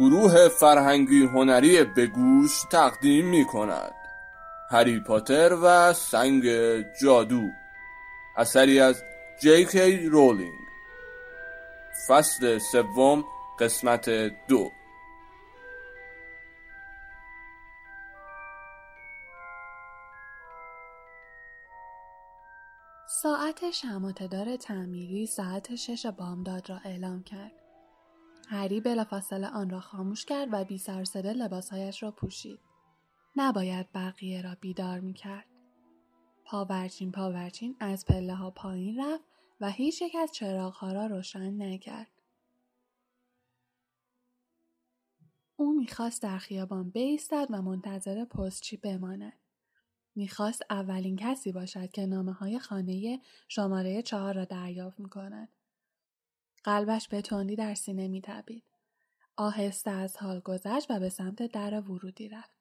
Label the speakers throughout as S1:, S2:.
S1: گروه فرهنگی هنری بگوش تقدیم می کند هری پاتر و سنگ جادو. اثری از جی رولینگ. فصل سوم قسمت دو.
S2: ساعت شماتدار تعمیری ساعت شش بامداد را اعلام کرد. هری بلافاصله آن را خاموش کرد و بی سر لباسهایش را پوشید. نباید بقیه را بیدار می کرد. پاورچین پاورچین از پله ها پایین رفت و هیچ یک از چراغها را روشن نکرد. او می‌خواست در خیابان بیستد و منتظر پستچی بماند. می‌خواست اولین کسی باشد که نامه های خانه شماره چهار را دریافت می‌کند. قلبش به تندی در سینه میتبید. آهسته از حال گذشت و به سمت در ورودی رفت.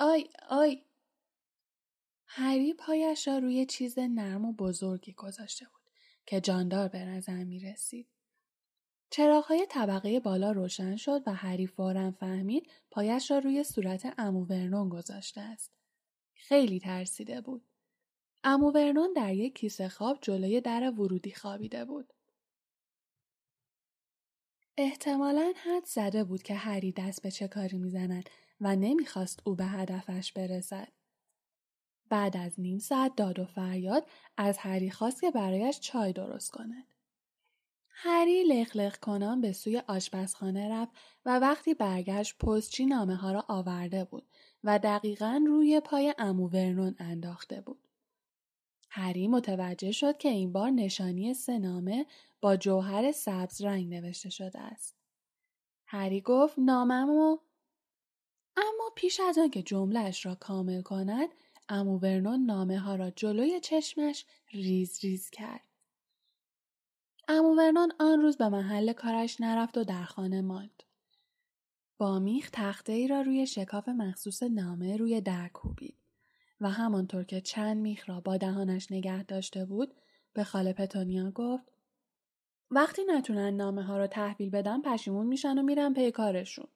S2: آی آی هری پایش را روی چیز نرم و بزرگی گذاشته بود که جاندار به نظر می رسید. چراغهای طبقه بالا روشن شد و هری فورا فهمید پایش را روی صورت امو ورنون گذاشته است. خیلی ترسیده بود. امو ورنون در یک کیسه خواب جلوی در ورودی خوابیده بود. احتمالا حد زده بود که هری دست به چه کاری می‌زند و نمی‌خواست او به هدفش برسد. بعد از نیم ساعت داد و فریاد از هری خواست که برایش چای درست کند. هری لخ کنان به سوی آشپزخانه رفت و وقتی برگشت پستچی نامه ها را آورده بود و دقیقا روی پای امو ورنون انداخته بود. هری متوجه شد که این بار نشانی سه با جوهر سبز رنگ نوشته شده است. هری گفت ناممو اما پیش از آنکه جملهش را کامل کند امو ورنون نامه ها را جلوی چشمش ریز ریز کرد. امو ورنون آن روز به محل کارش نرفت و در خانه ماند. با میخ تخته ای را روی شکاف مخصوص نامه روی در کوبید و همانطور که چند میخ را با دهانش نگه داشته بود به خاله پتونیا گفت وقتی نتونن نامه ها رو تحویل بدن پشیمون میشن و میرن پی کارشون.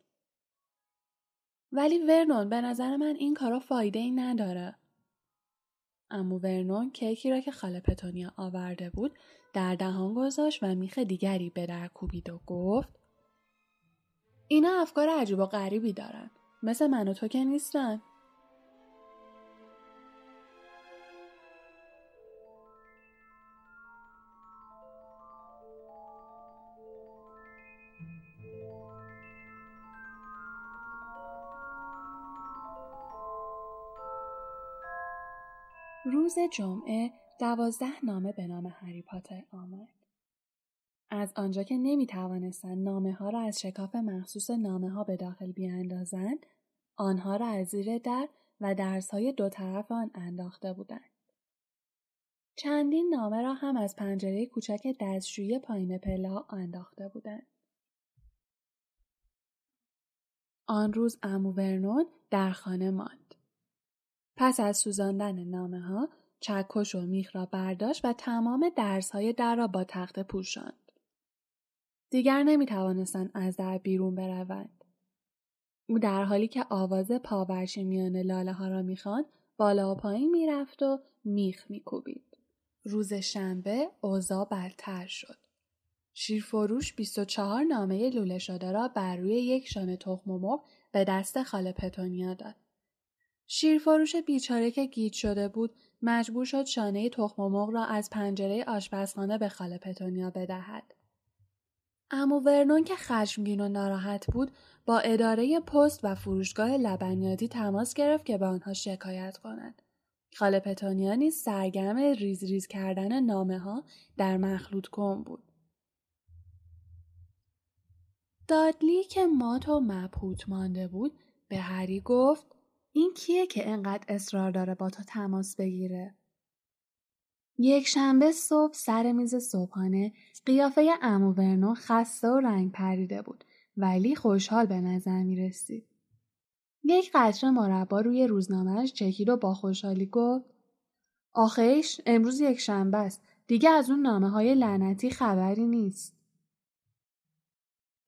S2: ولی ورنون به نظر من این کارا فایده ای نداره. امو ورنون کیکی را که خاله پتونیا آورده بود در دهان گذاشت و میخ دیگری به در کوبید و گفت اینا افکار عجیب و غریبی دارن. مثل من و تو که نیستن. روز جمعه دوازده نامه به نام هری پاتر آمد. از آنجا که نمی توانستند نامه ها را از شکاف مخصوص نامه ها به داخل بیاندازند، آنها را از زیر در و درس های دو طرف آن انداخته بودند. چندین نامه را هم از پنجره کوچک دستشویی پایین پله ها انداخته بودند. آن روز امو ورنون در خانه ماند. پس از سوزاندن نامه ها چکش و میخ را برداشت و تمام درس های در را با تخته پوشاند. دیگر نمی توانستند از در بیرون بروند. او در حالی که آواز پاورچی میان لاله ها را می‌خواند بالا و پایین می‌رفت و میخ میکوبید. روز شنبه اوضاع بدتر شد. شیرفروش 24 نامه لوله شده را بر روی یک شانه تخم و به دست خاله پتونیا داد. شیرفروش بیچاره که گیج شده بود مجبور شد شانه تخم مرغ را از پنجره آشپزخانه به خاله پتونیا بدهد. عمو ورنون که خشمگین و ناراحت بود با اداره پست و فروشگاه لبنیاتی تماس گرفت که به آنها شکایت کند. خاله پتونیا نیز سرگرم ریز ریز کردن نامه ها در مخلوط کن بود. دادلی که مات و مبهوت مانده بود به هری گفت این کیه که انقدر اصرار داره با تو تماس بگیره؟ یک شنبه صبح سر میز صبحانه قیافه امو ورنو خسته و رنگ پریده بود ولی خوشحال به نظر می رسید. یک قطره مربا روی روزنامهش چکید و با خوشحالی گفت آخیش امروز یک شنبه است دیگه از اون نامه های لعنتی خبری نیست.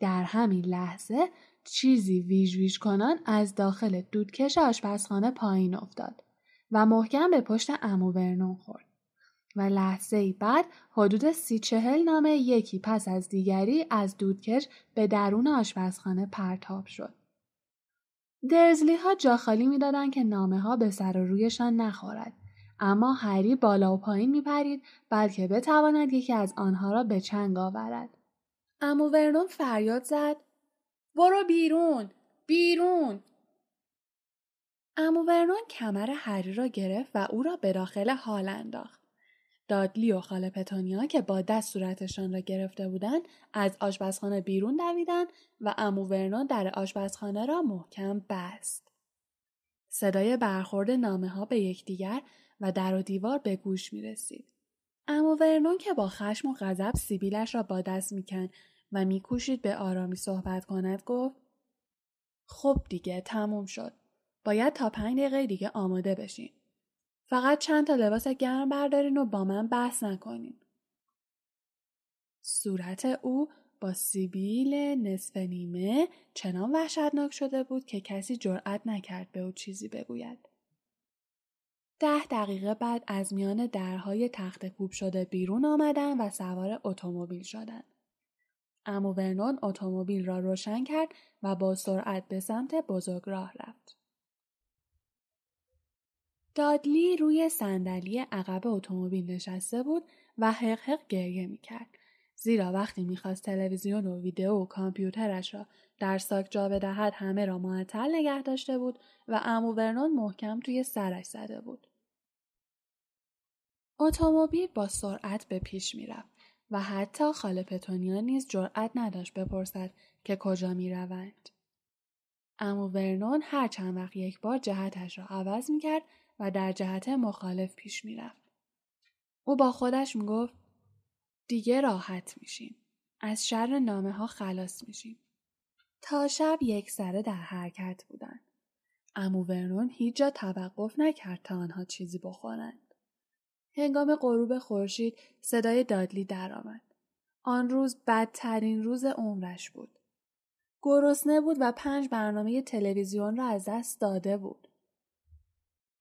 S2: در همین لحظه چیزی ویژ ویژ کنان از داخل دودکش آشپزخانه پایین افتاد و محکم به پشت امو ورنون خورد. و لحظه ای بعد حدود سی چهل نامه یکی پس از دیگری از دودکش به درون آشپزخانه پرتاب شد. درزلی ها جا خالی می‌دادند که نامه ها به سر و رویشان نخورد. اما هری بالا و پایین می پرید بلکه بتواند یکی از آنها را به چنگ آورد. امو ورنون فریاد زد برو بیرون بیرون. امو ورنون کمر هری را گرفت و او را به داخل حال انداخت. دادلی و خاله پتونیا که با دست صورتشان را گرفته بودند از آشپزخانه بیرون دویدند و امو ورنون در آشپزخانه را محکم بست. صدای برخورد نامه ها به یکدیگر و در و دیوار به گوش می رسید. امو ورنون که با خشم و غضب سیبیلش را با دست میکن و میکوشید به آرامی صحبت کند گفت خب دیگه تموم شد. باید تا پنج دقیقه دیگه آماده بشین. فقط چند تا لباس گرم بردارین و با من بحث نکنین. صورت او با سیبیل نصف نیمه چنان وحشتناک شده بود که کسی جرأت نکرد به او چیزی بگوید. ده دقیقه بعد از میان درهای تخت کوب شده بیرون آمدن و سوار اتومبیل شدند. امو ورنون اتومبیل را روشن کرد و با سرعت به سمت بزرگراه رفت. دادلی روی صندلی عقب اتومبیل نشسته بود و حق حق گریه می‌کرد. زیرا وقتی می‌خواست تلویزیون و ویدیو و کامپیوترش را در ساک جا بدهد همه را معطل نگه داشته بود و امو ورنون محکم توی سرش زده بود. اتومبیل با سرعت به پیش می‌رفت و حتی خاله پتونیا نیز جرأت نداشت بپرسد که کجا می روند. امو ورنون هر چند وقت یک بار جهتش را عوض می کرد و در جهت مخالف پیش می رفت. او با خودش می گفت دیگه راحت میشیم. از شر نامه ها خلاص میشیم. تا شب یک سره در حرکت بودند. امو ورنون هیچ جا توقف نکرد تا آنها چیزی بخورند. هنگام غروب خورشید صدای دادلی درآمد. آن روز بدترین روز عمرش بود. گرسنه بود و پنج برنامه تلویزیون را از دست داده بود.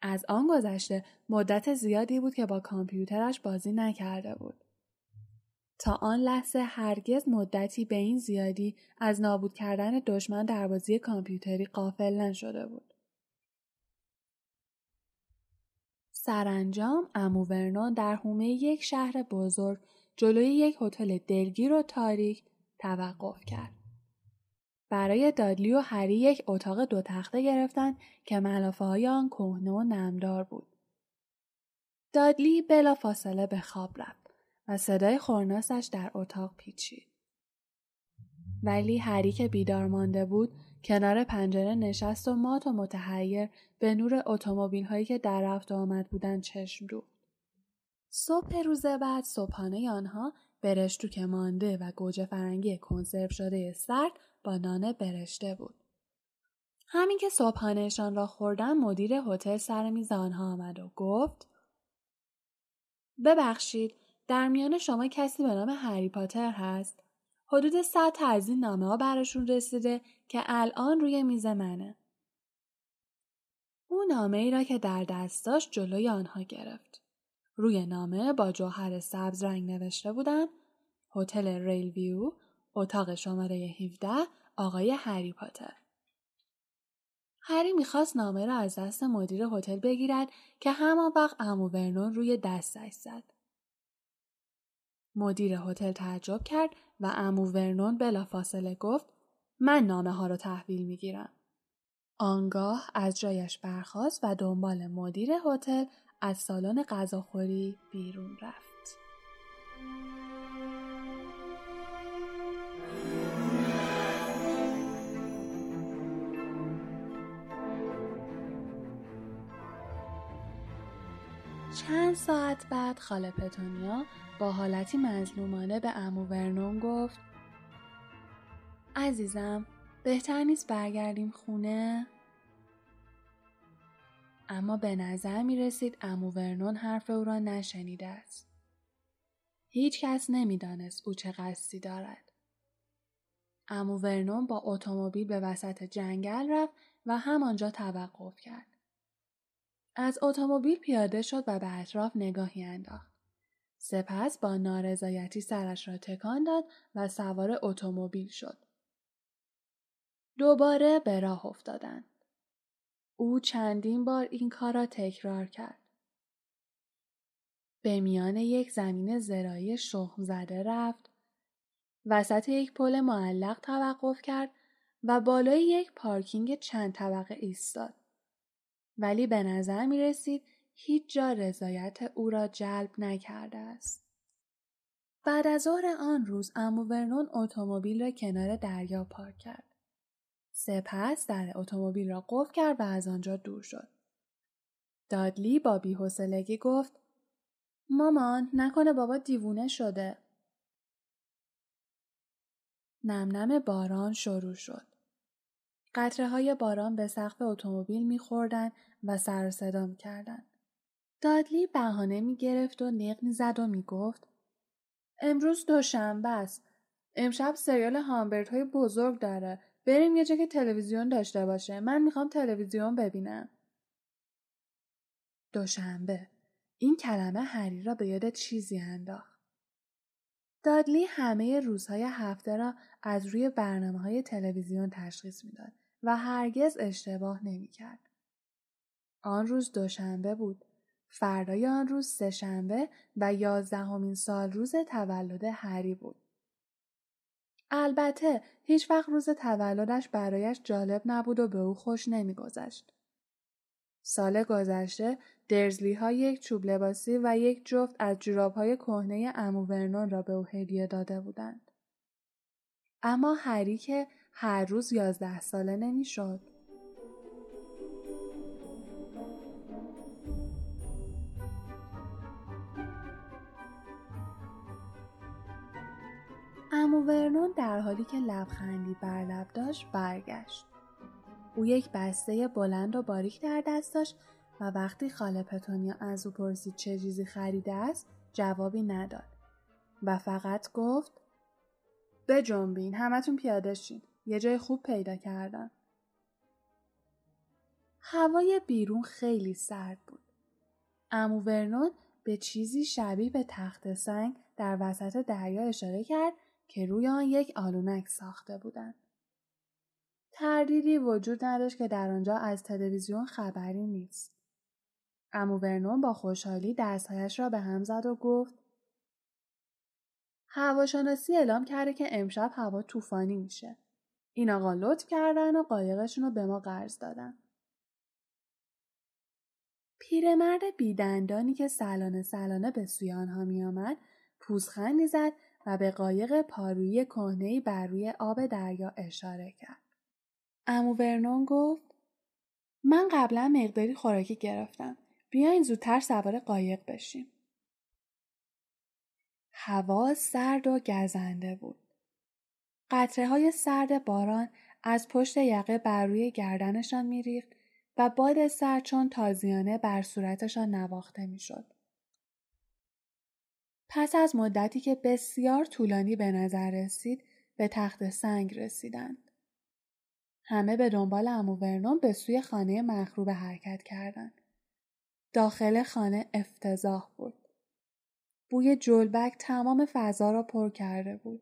S2: از آن گذشته مدت زیادی بود که با کامپیوترش بازی نکرده بود. تا آن لحظه هرگز مدتی به این زیادی از نابود کردن دشمن در بازی کامپیوتری قافل نشده بود. سرانجام امو ورنون در حومه یک شهر بزرگ جلوی یک هتل دلگیر و تاریک توقف کرد. برای دادلی و هری یک اتاق دو تخته گرفتند که ملافه های آن کهنه و نمدار بود. دادلی بلا فاصله به خواب رفت و صدای خورناسش در اتاق پیچید. ولی هری که بیدار مانده بود کنار پنجره نشست و مات و متحیر به نور اتومبیل هایی که در رفت آمد بودن چشم دوخت. صبح روز بعد صبحانه آنها برشتو که مانده و گوجه فرنگی کنسرو شده سرد با نان برشته بود. همین که صبحانهشان را خوردن مدیر هتل سر میز آنها آمد و گفت ببخشید در میان شما کسی به نام هری پاتر هست حدود صد تا از این نامه ها براشون رسیده که الان روی میز منه. او نامه ای را که در دست داشت جلوی آنها گرفت. روی نامه با جوهر سبز رنگ نوشته بودن هتل ریل ویو اتاق شماره 17 آقای هری پاتر. هری می‌خواست نامه را از دست مدیر هتل بگیرد که همان وقت امو ورنون روی دستش زد. مدیر هتل تعجب کرد و امو ورنون بلافاصله گفت من نامه ها رو تحویل می‌گیرم. آنگاه از جایش برخاست و دنبال مدیر هتل از سالن غذاخوری بیرون رفت. چند ساعت بعد خاله پتونیا با حالتی مظلومانه به امو ورنون گفت عزیزم بهتر نیست برگردیم خونه؟ اما به نظر می رسید امو ورنون حرف او را نشنیده است. هیچ کس نمی دانست او چه قصدی دارد. امو ورنون با اتومبیل به وسط جنگل رفت و همانجا توقف کرد. از اتومبیل پیاده شد و به اطراف نگاهی انداخت. سپس با نارضایتی سرش را تکان داد و سوار اتومبیل شد. دوباره به راه افتادند. او چندین بار این کار را تکرار کرد. به میان یک زمین زرایی شخم زده رفت. وسط یک پل معلق توقف کرد و بالای یک پارکینگ چند طبقه ایستاد. ولی به نظر می رسید هیچ جا رضایت او را جلب نکرده است. بعد از ظهر آن روز امو ورنون اتومبیل را کنار دریا پارک کرد. سپس در اتومبیل را قفل کرد و از آنجا دور شد. دادلی با بیحوصلگی گفت مامان نکنه بابا دیوونه شده. نم باران شروع شد. قطره های باران به سقف اتومبیل میخوردن و سر و صدا می‌کردن. دادلی بهانه می‌گرفت و نق می‌زد و می‌گفت امروز دوشنبه است. امشب سریال هامبرت های بزرگ داره. بریم یه جا که تلویزیون داشته باشه. من می‌خوام تلویزیون ببینم. دوشنبه. این کلمه هری را به یاد چیزی انداخت. دادلی همه روزهای هفته را از روی برنامه های تلویزیون تشخیص می‌داد و هرگز اشتباه نمی‌کرد. آن روز دوشنبه بود. فردای آن روز سهشنبه و یازدهمین سال روز تولد هری بود. البته هیچ وقت روز تولدش برایش جالب نبود و به او خوش نمیگذشت. سال گذشته درزلی ها یک چوب لباسی و یک جفت از جوراب های کهنه امو ورنون را به او هدیه داده بودند. اما هری که هر روز یازده ساله نمی‌شد. امو ورنون در حالی که لبخندی بر لب داشت برگشت. او یک بسته بلند و باریک در دست داشت و وقتی خاله پتونیا از او پرسید چه چیزی خریده است جوابی نداد و فقط گفت به جنبین همتون پیاده شین. یه جای خوب پیدا کردم. هوای بیرون خیلی سرد بود. امو ورنون به چیزی شبیه به تخت سنگ در وسط دریا اشاره کرد که روی آن یک آلونک ساخته بودند. تردیدی وجود نداشت که در آنجا از تلویزیون خبری نیست. امو ورنون با خوشحالی دستهایش را به هم زد و گفت هواشناسی اعلام کرده که امشب هوا طوفانی میشه. این آقا لطف کردن و قایقشون رو به ما قرض دادن. پیرمرد بیدندانی که سلانه سلانه به سوی آنها میآمد پوزخندی زد و به قایق پارویی کهنهای بر روی آب دریا اشاره کرد. امو ورنون گفت من قبلا مقداری خوراکی گرفتم. بیاین زودتر سوار قایق بشیم. هوا سرد و گزنده بود. قطره های سرد باران از پشت یقه بر روی گردنشان میریخت و باد سرد چون تازیانه بر صورتشان نواخته می‌شد. پس از مدتی که بسیار طولانی به نظر رسید به تخت سنگ رسیدند. همه به دنبال امو ورنون به سوی خانه مخروبه حرکت کردند. داخل خانه افتضاح بود. بوی جلبک تمام فضا را پر کرده بود.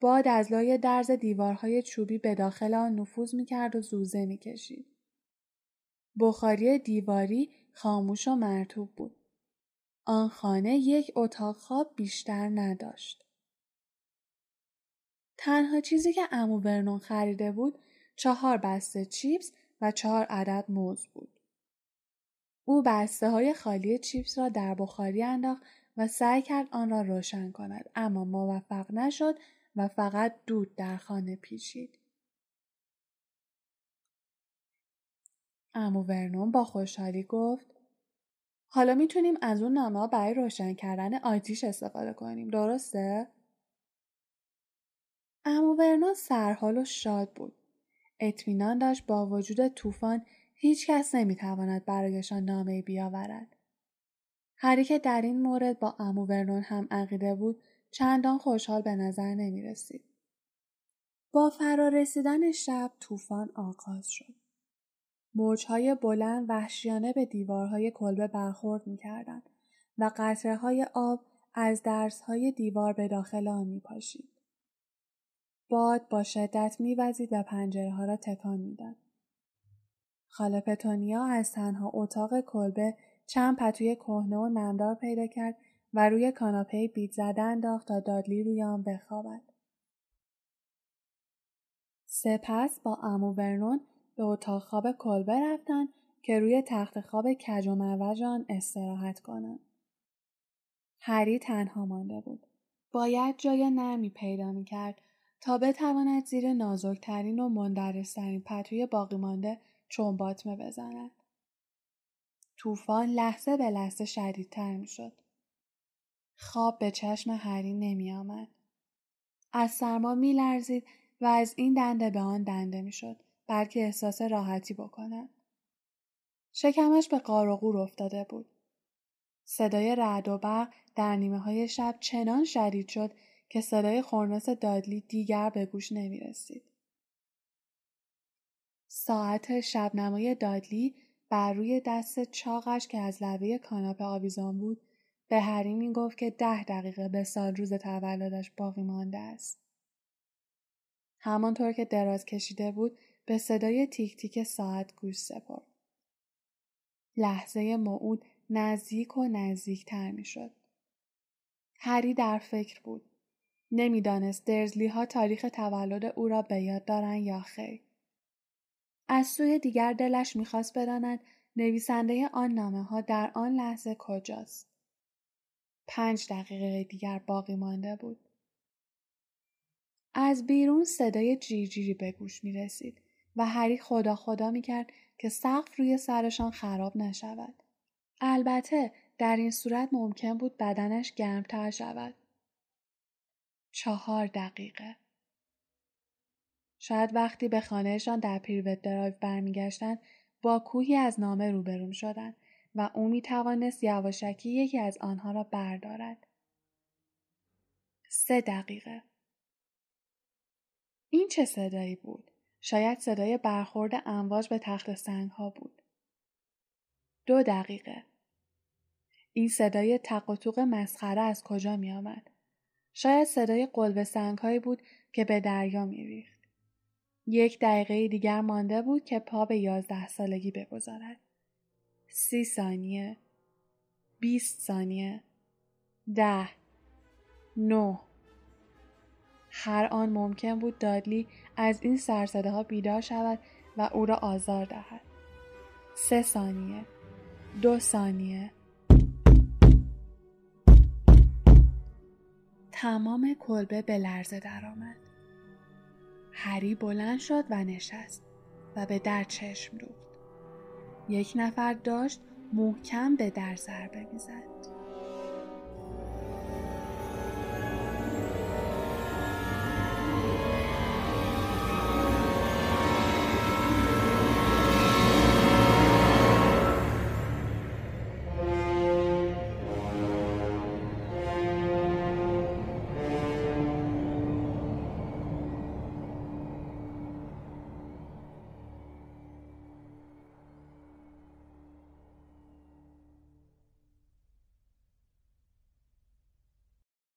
S2: باد از لای درز دیوارهای چوبی به داخل آن نفوذ می‌کرد و زوزه می‌کشید. بخاری دیواری خاموش و مرتوب بود. آن خانه یک اتاق خواب بیشتر نداشت. تنها چیزی که امو ورنون خریده بود چهار بسته چیپس و چهار عدد موز بود. او بسته های خالی چیپس را در بخاری انداخت و سعی کرد آن را روشن کند اما موفق نشد و فقط دود در خانه پیچید. امو ورنون با خوشحالی گفت حالا می‌تونیم از اون نامه برای روشن کردن آتیش استفاده کنیم درسته؟ امو ورنون سرحال و شاد بود. اطمینان داشت با وجود طوفان هیچ کس نمی‌تواند برایشان نامه بیاورد. هری که در این مورد با امو ورنون هم عقیده بود چندان خوشحال به نظر نمی رسید. با فرارسیدن شب طوفان آغاز شد. موجهای بلند وحشیانه به دیوارهای کلبه برخورد می‌کردند و قطره های آب از درسهای دیوار به داخل آن می پاشید. باد با شدت میوزید و پنجره ها را تکان می‌داد. خاله پتونیا از تنها اتاق کلبه چند پتوی کهنه و نمدار پیدا کرد و روی کاناپه بیت زده انداخت تا دادلی روی آن بخوابد. سپس با امو ورنون به اتاق خواب کلبه رفتند که روی تخت خواب کج و استراحت کنند. هری تنها مانده بود. باید جای نرمی پیدا می کرد تا بتواند زیر نازکترین و مندرسترین پتوی باقی مانده چون باطمه بزند. طوفان لحظه به لحظه شدیدتر می شد. خواب به چشم هری نمی آمد. از سرما می لرزید و از این دنده به آن دنده می شد بلکه احساس راحتی بکند. شکمش به قار و غور افتاده بود. صدای رعد و برق در نیمه های شب چنان شدید شد که صدای خورناس دادلی دیگر به گوش نمی رسید. ساعت شبنمای دادلی بر روی دست چاقش که از لبه کاناپه آویزان بود به هری می گفت که ده دقیقه به سال روز تولدش باقی مانده است. همانطور که دراز کشیده بود به صدای تیک تیک ساعت گوش سپرد. لحظه موعود نزدیک و نزدیکتر می شد. هری در فکر بود. نمی‌دانست درزلی ها تاریخ تولد او را به یاد دارند یا خیر. از سوی دیگر دلش می‌خواست بداند نویسنده آن نامه ها در آن لحظه کجاست. پنج دقیقه دیگر باقی مانده بود. از بیرون صدای جیرجیری به گوش می رسید و هری خدا خدا می کرد که سقف روی سرشان خراب نشود. البته در این صورت ممکن بود بدنش گرمتر شود. چهار دقیقه شاید وقتی به خانهشان در پیروت درایو برمیگشتند با کوهی از نامه روبرو شدند و او می توانست یواشکی یکی از آنها را بردارد. سه دقیقه این چه صدایی بود؟ شاید صدای برخورد امواج به تخت سنگ ها بود. دو دقیقه این صدای تق و مسخره از کجا می آمد؟ شاید صدای قلب سنگ هایی بود که به دریا می ریخت. یک دقیقه دیگر مانده بود که پا به یازده سالگی بگذارد. سی ثانیه. بیست ثانیه. ده. نه. هر آن ممکن بود دادلی از این سرزده ها بیدار شود و او را آزار دهد. سه ثانیه. دو ثانیه. تمام کلبه به لرزه درآمد. هری بلند شد و نشست و به در چشم دوخت. یک نفر داشت محکم به در ضربه می‌زد.